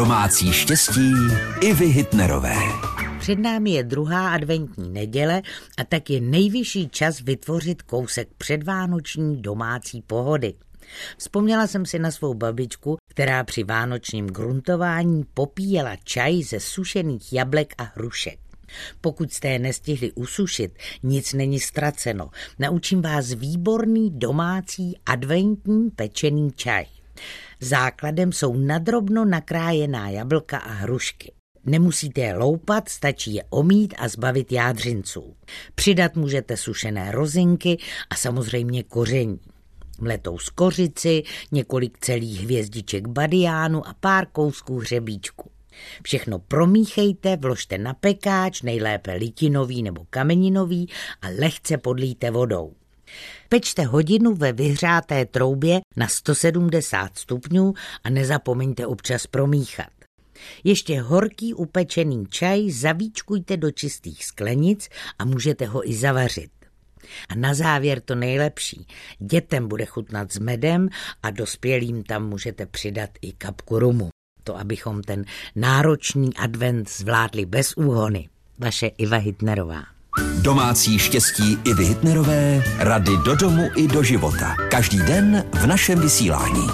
Domácí štěstí i vy Hitnerové. Před námi je druhá adventní neděle a tak je nejvyšší čas vytvořit kousek předvánoční domácí pohody. Vzpomněla jsem si na svou babičku, která při vánočním gruntování popíjela čaj ze sušených jablek a hrušek. Pokud jste je nestihli usušit, nic není ztraceno. Naučím vás výborný domácí adventní pečený čaj. Základem jsou nadrobno nakrájená jablka a hrušky. Nemusíte je loupat, stačí je omít a zbavit jádřinců. Přidat můžete sušené rozinky a samozřejmě koření. Mletou z kořici, několik celých hvězdiček badiánu a pár kousků hřebíčku. Všechno promíchejte, vložte na pekáč, nejlépe litinový nebo kameninový a lehce podlíte vodou. Pečte hodinu ve vyhřáté troubě na 170 stupňů a nezapomeňte občas promíchat. Ještě horký upečený čaj zavíčkujte do čistých sklenic a můžete ho i zavařit. A na závěr to nejlepší. Dětem bude chutnat s medem a dospělým tam můžete přidat i kapku rumu. To, abychom ten náročný advent zvládli bez úhony. Vaše Iva Hitnerová. Domácí štěstí i Hitnerové, rady do domu i do života. Každý den v našem vysílání.